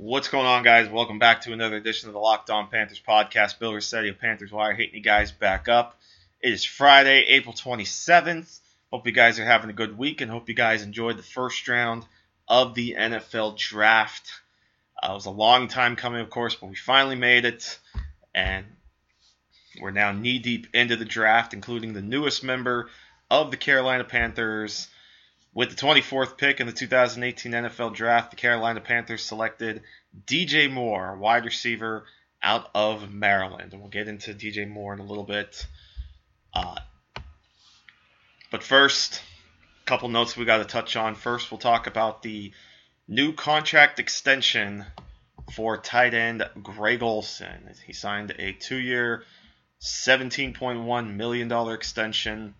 What's going on, guys? Welcome back to another edition of the Locked On Panthers podcast. Bill Rossetti of Panthers Wire hitting you guys back up. It is Friday, April 27th. Hope you guys are having a good week and hope you guys enjoyed the first round of the NFL draft. Uh, it was a long time coming, of course, but we finally made it. And we're now knee deep into the draft, including the newest member of the Carolina Panthers. With the 24th pick in the 2018 NFL Draft, the Carolina Panthers selected DJ Moore, wide receiver out of Maryland. And we'll get into DJ Moore in a little bit. Uh, but first, a couple notes we got to touch on. First, we'll talk about the new contract extension for tight end Greg Olsen. He signed a two year, $17.1 million extension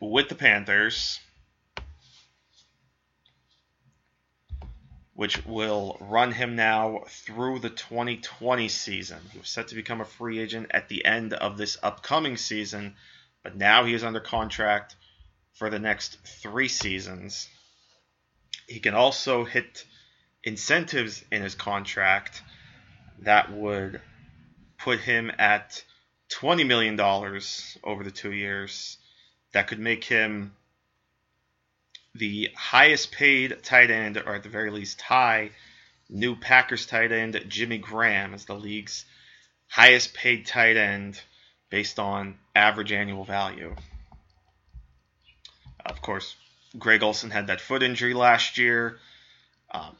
with the Panthers. Which will run him now through the 2020 season. He was set to become a free agent at the end of this upcoming season, but now he is under contract for the next three seasons. He can also hit incentives in his contract that would put him at $20 million over the two years. That could make him the highest paid tight end, or at the very least high, new Packers tight end Jimmy Graham is the league's highest paid tight end based on average annual value. Of course, Greg Olsen had that foot injury last year. Um,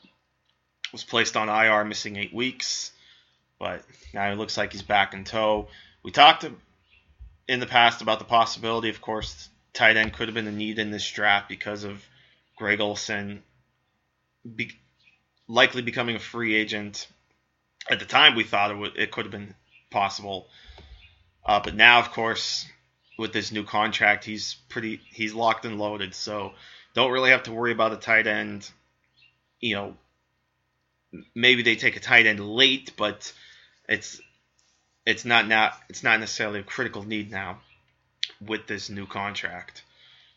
was placed on IR, missing eight weeks, but now it looks like he's back in tow. We talked in the past about the possibility, of course, tight end could have been a need in this draft because of Greg Olsen be, likely becoming a free agent. At the time, we thought it, would, it could have been possible, uh, but now, of course, with this new contract, he's pretty he's locked and loaded. So don't really have to worry about a tight end. You know, maybe they take a tight end late, but it's it's not now it's not necessarily a critical need now with this new contract.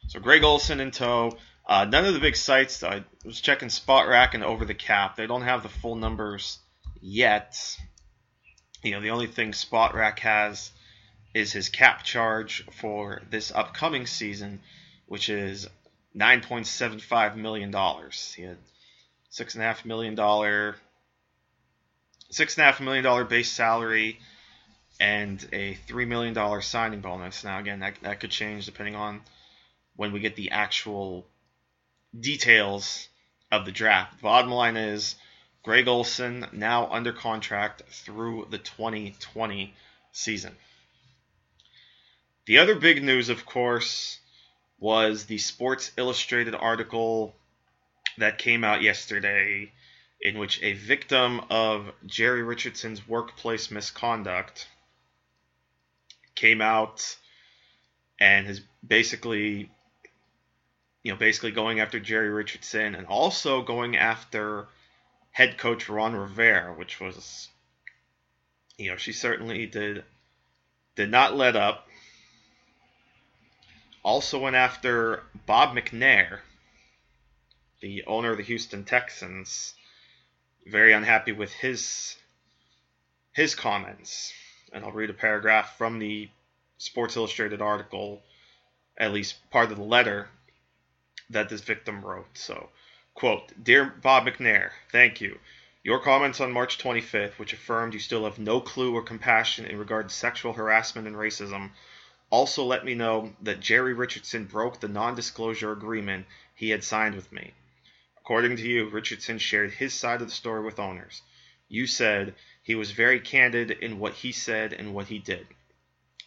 So Greg Olsen in tow. Uh, none of the big sites. I was checking Spotrac and Over the Cap. They don't have the full numbers yet. You know, the only thing Spot Spotrac has is his cap charge for this upcoming season, which is nine point seven five million dollars. He had six and a half million dollar, six and a half million dollar base salary, and a three million dollar signing bonus. Now, again, that that could change depending on when we get the actual details of the draft. The bottom line is Greg Olsen now under contract through the 2020 season. The other big news, of course, was the Sports Illustrated article that came out yesterday in which a victim of Jerry Richardson's workplace misconduct came out and has basically you know basically going after Jerry Richardson and also going after head coach Ron Rivera, which was you know she certainly did did not let up also went after Bob McNair, the owner of the Houston Texans, very unhappy with his his comments. And I'll read a paragraph from the Sports Illustrated article, at least part of the letter that this victim wrote. So, quote, Dear Bob McNair, thank you. Your comments on March 25th, which affirmed you still have no clue or compassion in regard to sexual harassment and racism, also let me know that Jerry Richardson broke the non disclosure agreement he had signed with me. According to you, Richardson shared his side of the story with owners. You said he was very candid in what he said and what he did.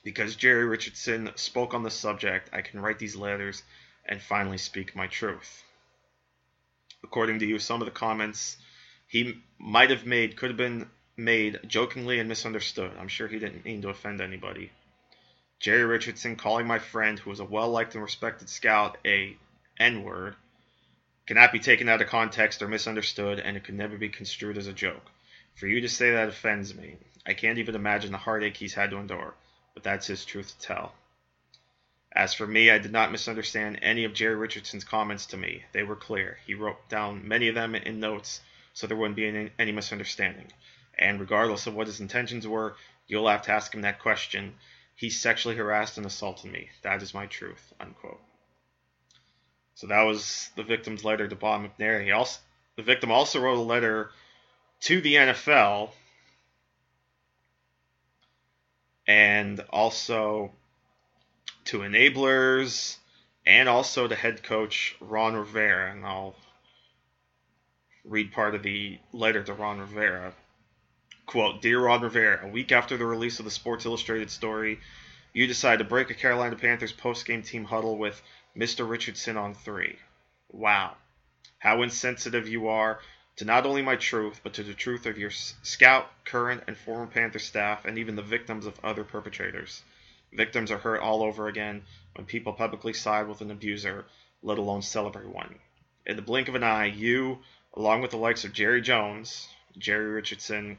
Because Jerry Richardson spoke on the subject, I can write these letters and finally speak my truth. According to you, some of the comments he might have made could have been made jokingly and misunderstood. I'm sure he didn't mean to offend anybody. Jerry Richardson calling my friend, who was a well liked and respected scout, a N word cannot be taken out of context or misunderstood, and it could never be construed as a joke. For you to say that offends me. I can't even imagine the heartache he's had to endure, but that's his truth to tell. As for me, I did not misunderstand any of Jerry Richardson's comments to me. They were clear. He wrote down many of them in notes so there wouldn't be any, misunderstanding. And regardless of what his intentions were, you'll have to ask him that question. He sexually harassed and assaulted me. That is my truth. Unquote. So that was the victim's letter to Bob McNair. He also, the victim also wrote a letter to the NFL and also to enablers and also to head coach Ron Rivera. And I'll read part of the letter to Ron Rivera. Quote, Dear Ron Rivera, a week after the release of the Sports Illustrated story, you decide to break a Carolina Panthers post-game team huddle with Mr. Richardson on three. Wow. How insensitive you are to not only my truth, but to the truth of your scout, current, and former Panther staff, and even the victims of other perpetrators. Victims are hurt all over again when people publicly side with an abuser, let alone celebrate one. In the blink of an eye, you, along with the likes of Jerry Jones, Jerry Richardson,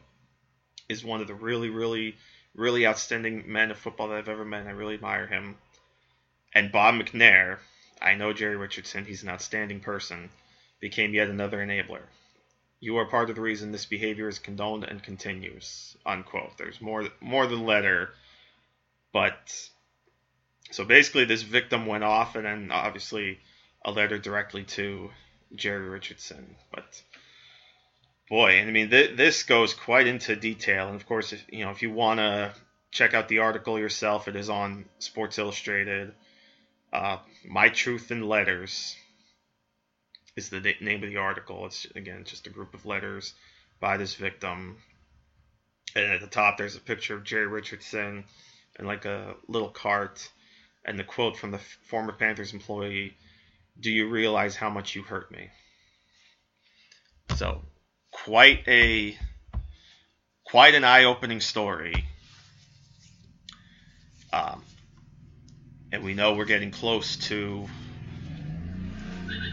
is one of the really, really, really outstanding men of football that I've ever met. I really admire him and Bob McNair, I know Jerry Richardson, he's an outstanding person, became yet another enabler. You are part of the reason this behavior is condoned and continues. Unquote. There's more more than letter, but so basically this victim went off, and then obviously a letter directly to Jerry Richardson. But boy, I mean th- this goes quite into detail, and of course, if you know if you want to check out the article yourself, it is on Sports Illustrated. Uh, My Truth in Letters is the name of the article. It's again just a group of letters by this victim. And at the top, there's a picture of Jerry Richardson and like a little cart, and the quote from the former Panthers employee: "Do you realize how much you hurt me?" So, quite a quite an eye-opening story. Um, and we know we're getting close to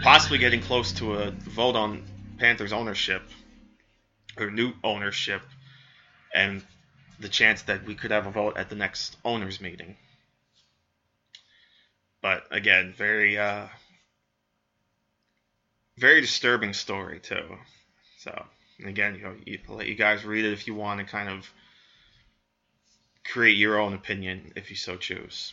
possibly getting close to a vote on Panthers ownership or new ownership and the chance that we could have a vote at the next owners meeting. But again, very uh, very disturbing story too. So again, you know, you, let you guys read it if you want to kind of create your own opinion if you so choose.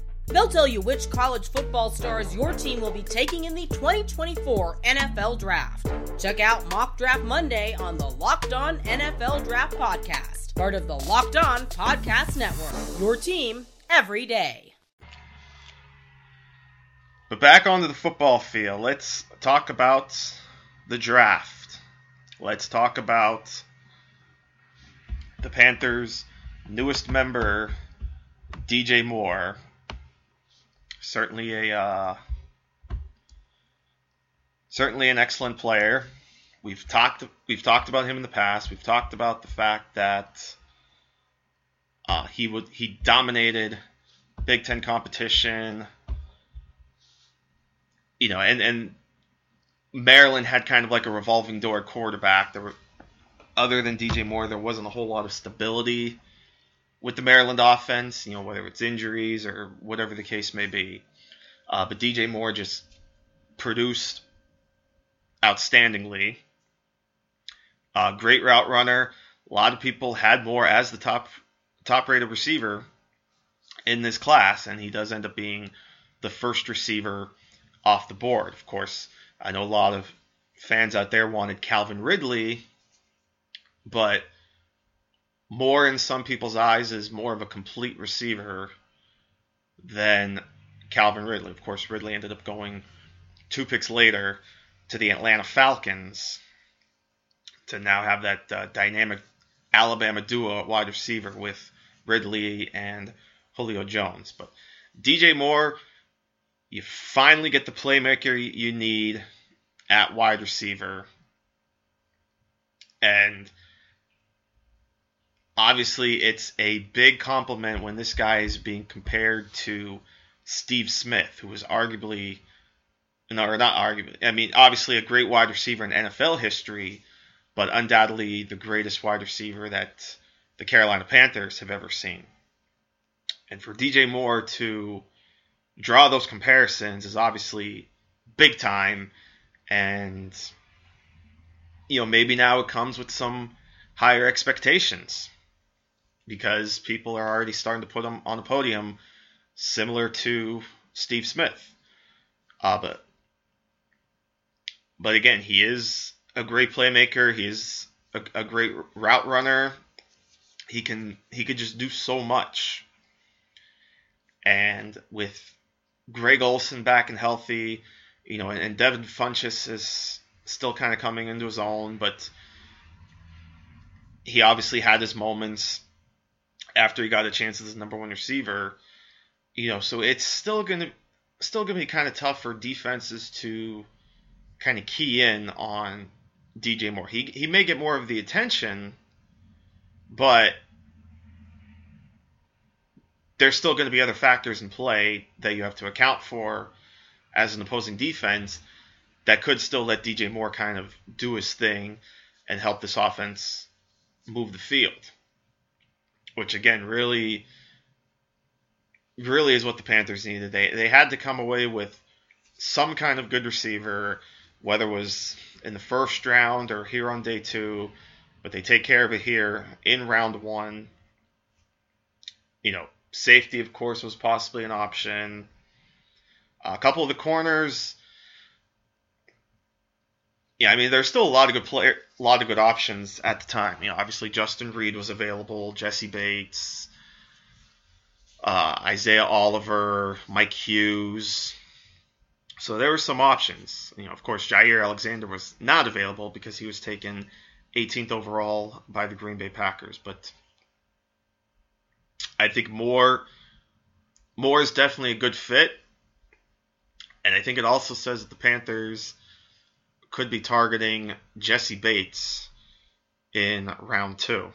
They'll tell you which college football stars your team will be taking in the 2024 NFL Draft. Check out Mock Draft Monday on the Locked On NFL Draft Podcast, part of the Locked On Podcast Network. Your team every day. But back onto the football field, let's talk about the draft. Let's talk about the Panthers' newest member, DJ Moore, certainly a uh, certainly an excellent player. We've talked we've talked about him in the past. We've talked about the fact that uh, he would he dominated Big Ten competition. You know, and and Maryland had kind of like a revolving door quarterback. There were other than DJ Moore, there wasn't a whole lot of stability with the Maryland offense, you know, whether it's injuries or whatever the case may be. Uh, but DJ Moore just produced outstandingly. Uh, great route runner. A lot of people had Moore as the top top rated receiver in this class, and he does end up being the first receiver off the board. Of course, I know a lot of fans out there wanted Calvin Ridley, but Moore in some people's eyes is more of a complete receiver than Calvin Ridley. Of course, Ridley ended up going two picks later to the Atlanta Falcons to now have that uh, dynamic Alabama duo at wide receiver with Ridley and Julio Jones. But DJ Moore, you finally get the playmaker you need at wide receiver. And obviously, it's a big compliment when this guy is being compared to Steve Smith, who was arguably, no, or not arguably, I mean, obviously a great wide receiver in NFL history, but undoubtedly the greatest wide receiver that the Carolina Panthers have ever seen. And for DJ Moore to draw those comparisons is obviously big time. And, you know, maybe now it comes with some higher expectations because people are already starting to put him on the podium similar to Steve Smith. Uh, but, but again, he is a great playmaker. He is a, a great route runner. He can he could just do so much. And with Greg Olsen back and healthy, you know, and, and Devin Funchess is still kind of coming into his own, but he obviously had his moments after he got a chance as the number one receiver. You know, so it's still gonna still gonna be kind of tough for defenses to kind of key in on DJ Moore. He he may get more of the attention, but there's still going to be other factors in play that you have to account for as an opposing defense that could still let DJ Moore kind of do his thing and help this offense move the field. Which again really really is what the Panthers needed. They they had to come away with some kind of good receiver, whether it was in the first round or here on day two, but they take care of it here in round one. You know, safety, of course, was possibly an option. A couple of the corners. Yeah, I mean, there's still a lot of good player, a lot of good options at the time. You know, obviously Justin Reid was available, Jessie Bates, uh, Isaiah Oliver, Mike Hughes. So there were some options. You know, of course, Jaire Alexander was not available because he was taken 18th overall by the Green Bay Packers. But I think Moore Moore is definitely a good fit, and I think it also says that the Panthers could be targeting Jessie Bates in round two.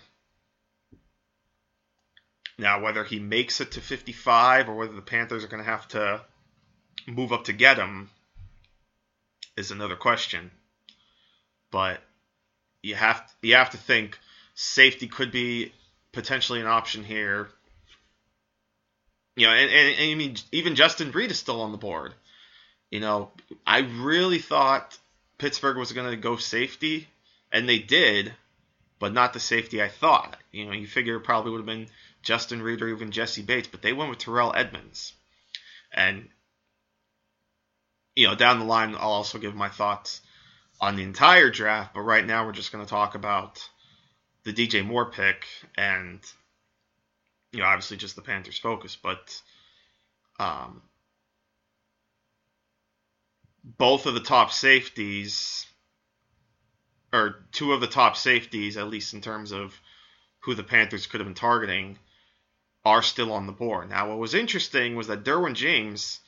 Now, whether he makes it to 55 or whether the Panthers are going to have to move up to get him is another question. But you have to, you have to think safety could be potentially an option here. You know, and, and, and I mean even Justin Reid is still on the board. You know, I really thought Pittsburgh was going to go safety, and they did, but not the safety I thought. You know, you figure it probably would have been Justin Reid or even Jessie Bates, but they went with Terrell Edmunds. And you know, down the line, I'll also give my thoughts on the entire draft. But right now, we're just going to talk about the DJ Moore pick and, you know, obviously just the Panthers' focus. But um, both of the top safeties, or two of the top safeties, at least in terms of who the Panthers could have been targeting, are still on the board. Now, what was interesting was that Derwin James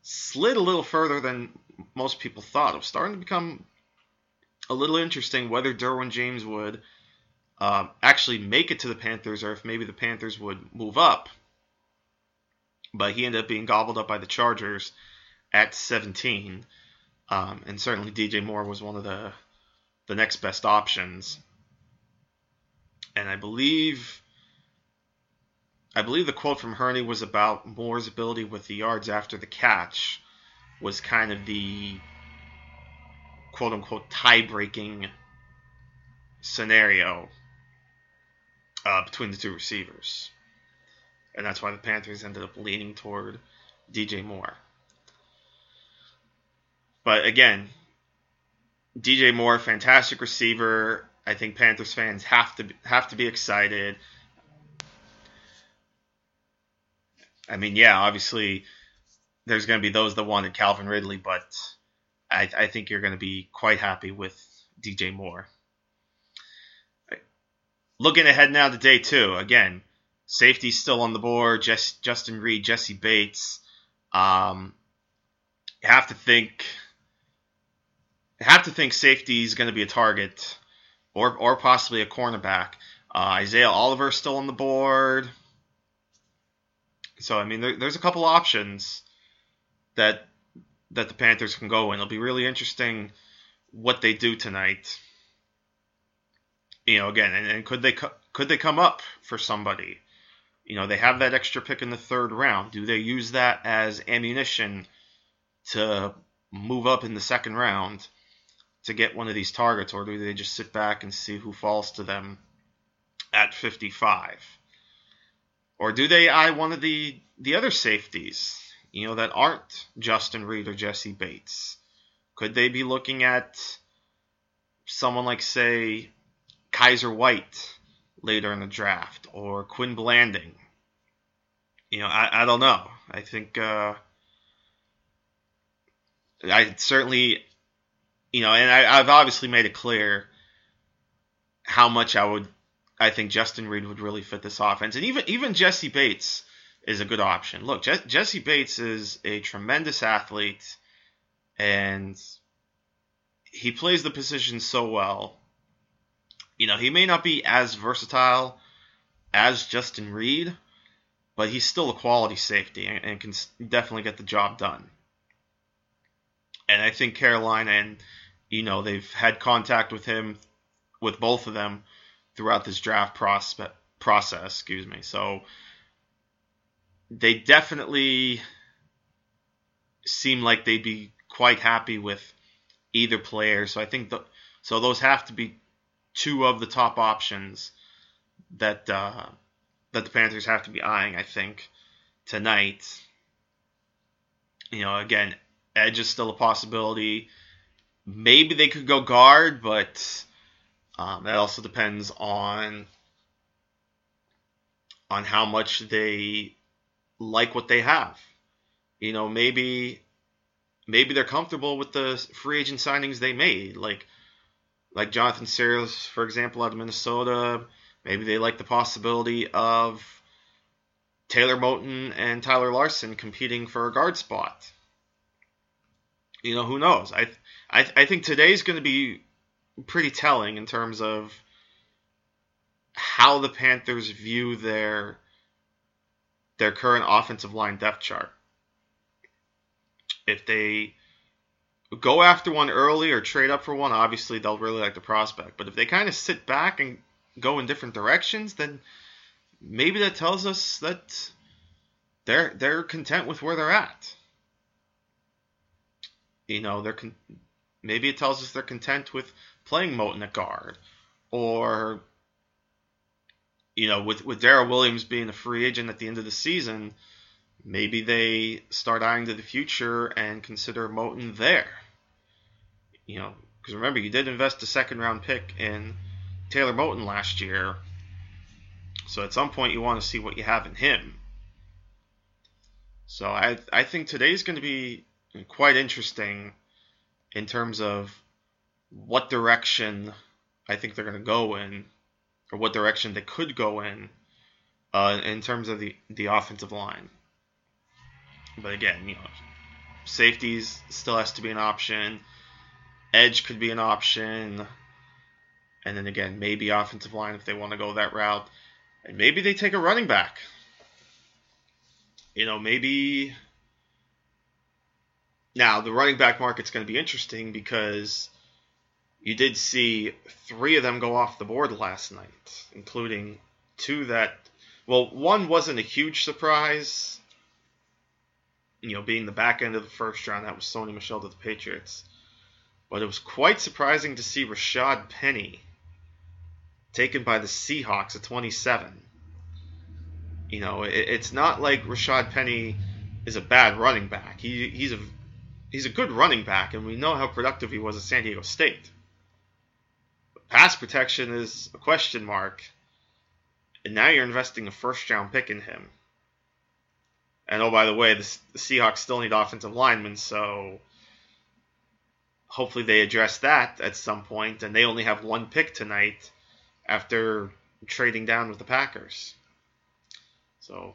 slid a little further than most people thought. It was starting to become a little interesting whether Derwin James would uh, actually make it to the Panthers or if maybe the Panthers would move up. But he ended up being gobbled up by the Chargers at 17. Um, and certainly DJ Moore was one of the the next best options. And I believe I believe the quote from Hurney was about Moore's ability with the yards after the catch was kind of the quote unquote tie breaking scenario uh, between the two receivers. And that's why the Panthers ended up leaning toward DJ Moore. But again, DJ Moore, fantastic receiver. I think Panthers fans have to have to be excited. I mean, yeah, obviously there's going to be those that wanted Calvin Ridley, but I, I think you're going to be quite happy with DJ Moore. Looking ahead now to day two, again, safety still on the board. Just, Justin Reid, Jessie Bates. Um, you have to think. You have to think safety is going to be a target, or or possibly a cornerback. Uh, Isaiah Oliver still on the board. So I mean, there, there's a couple options that that the Panthers can go in. It'll be really interesting what they do tonight. You know, again, and, and could they could they come up for somebody? You know, they have that extra pick in the third round. Do they use that as ammunition to move up in the second round to get one of these targets, or do they just sit back and see who falls to them at 55? Or do they eye one of the the other safeties? you know, that aren't Justin Reid or Jessie Bates? Could they be looking at someone like, say, Kyzir White later in the draft or Quin Blanding? You know, I, I don't know. I think uh, I certainly, you know, and I, I've obviously made it clear how much I would, I think Justin Reid would really fit this offense, and even even Jessie Bates is a good option. Look, Je- Jessie Bates is a tremendous athlete, and he plays the position so well. You know, he may not be as versatile as Justin Reid, but he's still a quality safety and, and can definitely get the job done. And I think Carolina and you know they've had contact with him, with both of them, throughout this draft prospect process. Excuse me. So they definitely seem like they'd be quite happy with either player. So I think the, so those have to be two of the top options that uh, that the Panthers have to be eyeing. I think tonight. You know, again, edge is still a possibility. Maybe they could go guard, but um, that also depends on on how much they like what they have. You know, maybe maybe they're comfortable with the free agent signings they made, like like Jonathan Sears, for example, out of Minnesota. Maybe they like the possibility of Taylor Moton and Tyler Larsen competing for a guard spot. You know, who knows? I I, I think today's going to be pretty telling in terms of how the Panthers view their their current offensive line depth chart. If they go after one early or trade up for one, obviously they'll really like the prospect. But if they kind of sit back and go in different directions, then maybe that tells us that they're they're content with where they're at. You know, they're con- maybe it tells us they're content with playing Moton at guard, or you know, with with Daryl Williams being a free agent at the end of the season, maybe they start eyeing to the future and consider Moton there. You know, because remember you did invest a second round pick in Taylor Moton last year, so at some point you want to see what you have in him. So I I think today's going to be quite interesting in terms of what direction I think they're going to go in or what direction they could go in uh, in terms of the, the offensive line. But again, you know, safeties still has to be an option. Edge could be an option. And then again, maybe offensive line if they want to go that route. And maybe they take a running back. You know, maybe. Now, the running back market's going to be interesting because you did see three of them go off the board last night, including two that, well, one wasn't a huge surprise. You know, being the back end of the first round, that was Sony Michel to the Patriots. But it was quite surprising to see Rashaad Penny taken by the Seahawks at 27. You know, it, it's not like Rashaad Penny is a bad running back. He, he's a he's a good running back, and we know how productive he was at San Diego State. But pass protection is a question mark, and now you're investing a first round pick in him. And oh, by the way, the, the Seahawks still need offensive linemen, so hopefully they address that at some point. And they only have one pick tonight after trading down with the Packers. So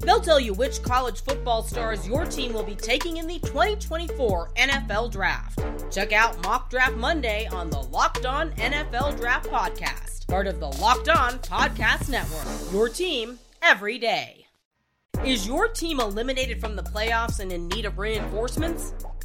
They'll tell you which college football stars your team will be taking in the 2024 NFL Draft. Check out Mock Draft Monday on the Locked On NFL Draft Podcast part of the Locked On Podcast Network. Your team every day. Is your team eliminated from the playoffs and in need of reinforcements?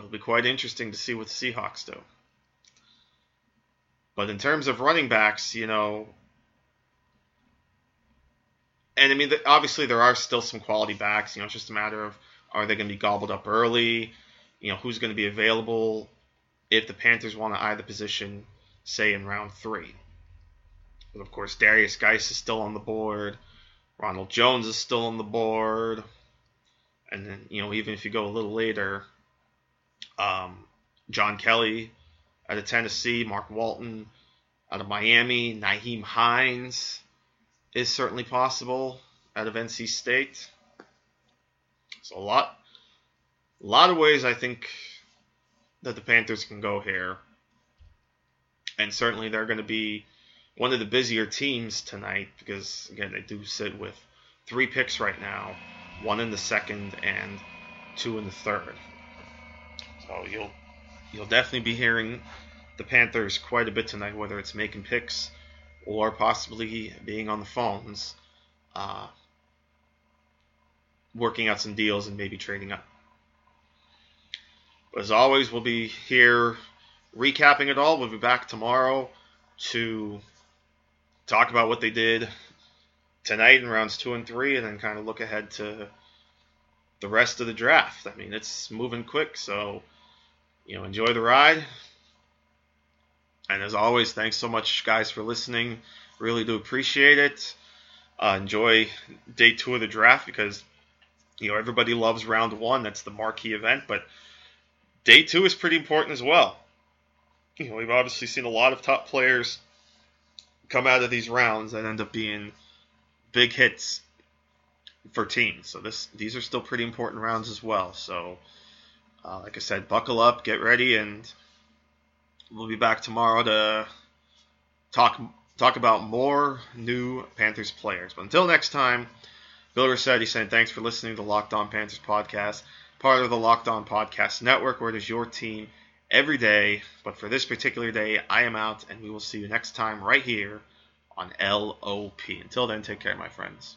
It'll be quite interesting to see what the Seahawks do. But in terms of running backs, you know, and I mean, obviously there are still some quality backs. You know, it's just a matter of are they going to be gobbled up early? you know, who's going to be available if the Panthers want to eye the position, say, in round three. But of course, Derrius Guice is still on the board. Ronald Jones is still on the board. And then, you know, even if you go a little later, um, John Kelly out of Tennessee, Mark Walton out of Miami, Nyheim Hines is certainly possible out of NC State. So a lot a lot of ways I think that the Panthers can go here. And certainly they're going to be one of the busier teams tonight because, again, they do sit with three picks right now one in the second and two in the third. So you'll you'll definitely be hearing the Panthers quite a bit tonight, whether it's making picks or possibly being on the phones, uh, working out some deals and maybe trading up. But As always, we'll be here recapping it all. We'll be back tomorrow to talk about what they did tonight in rounds two and three, and then kind of look ahead to the rest of the draft. I mean, it's moving quick, so you know, enjoy the ride. And as always, thanks so much, guys, for listening. Really do appreciate it. Uh, enjoy day two of the draft because you know everybody loves round one. That's the marquee event, but day two is pretty important as well. You know, we've obviously seen a lot of top players come out of these rounds and end up being big hits for teams. So this these are still pretty important rounds as well. So, uh, like I said, buckle up, get ready, and we'll be back tomorrow to talk talk about more new Panthers players. But until next time, Bill Rossetti saying thanks for listening to the Locked On Panthers podcast part of the Locked On Podcast Network, where it is your team every day. But for this particular day, I am out, and we will see you next time right here on LOP. Until then, take care, my friends.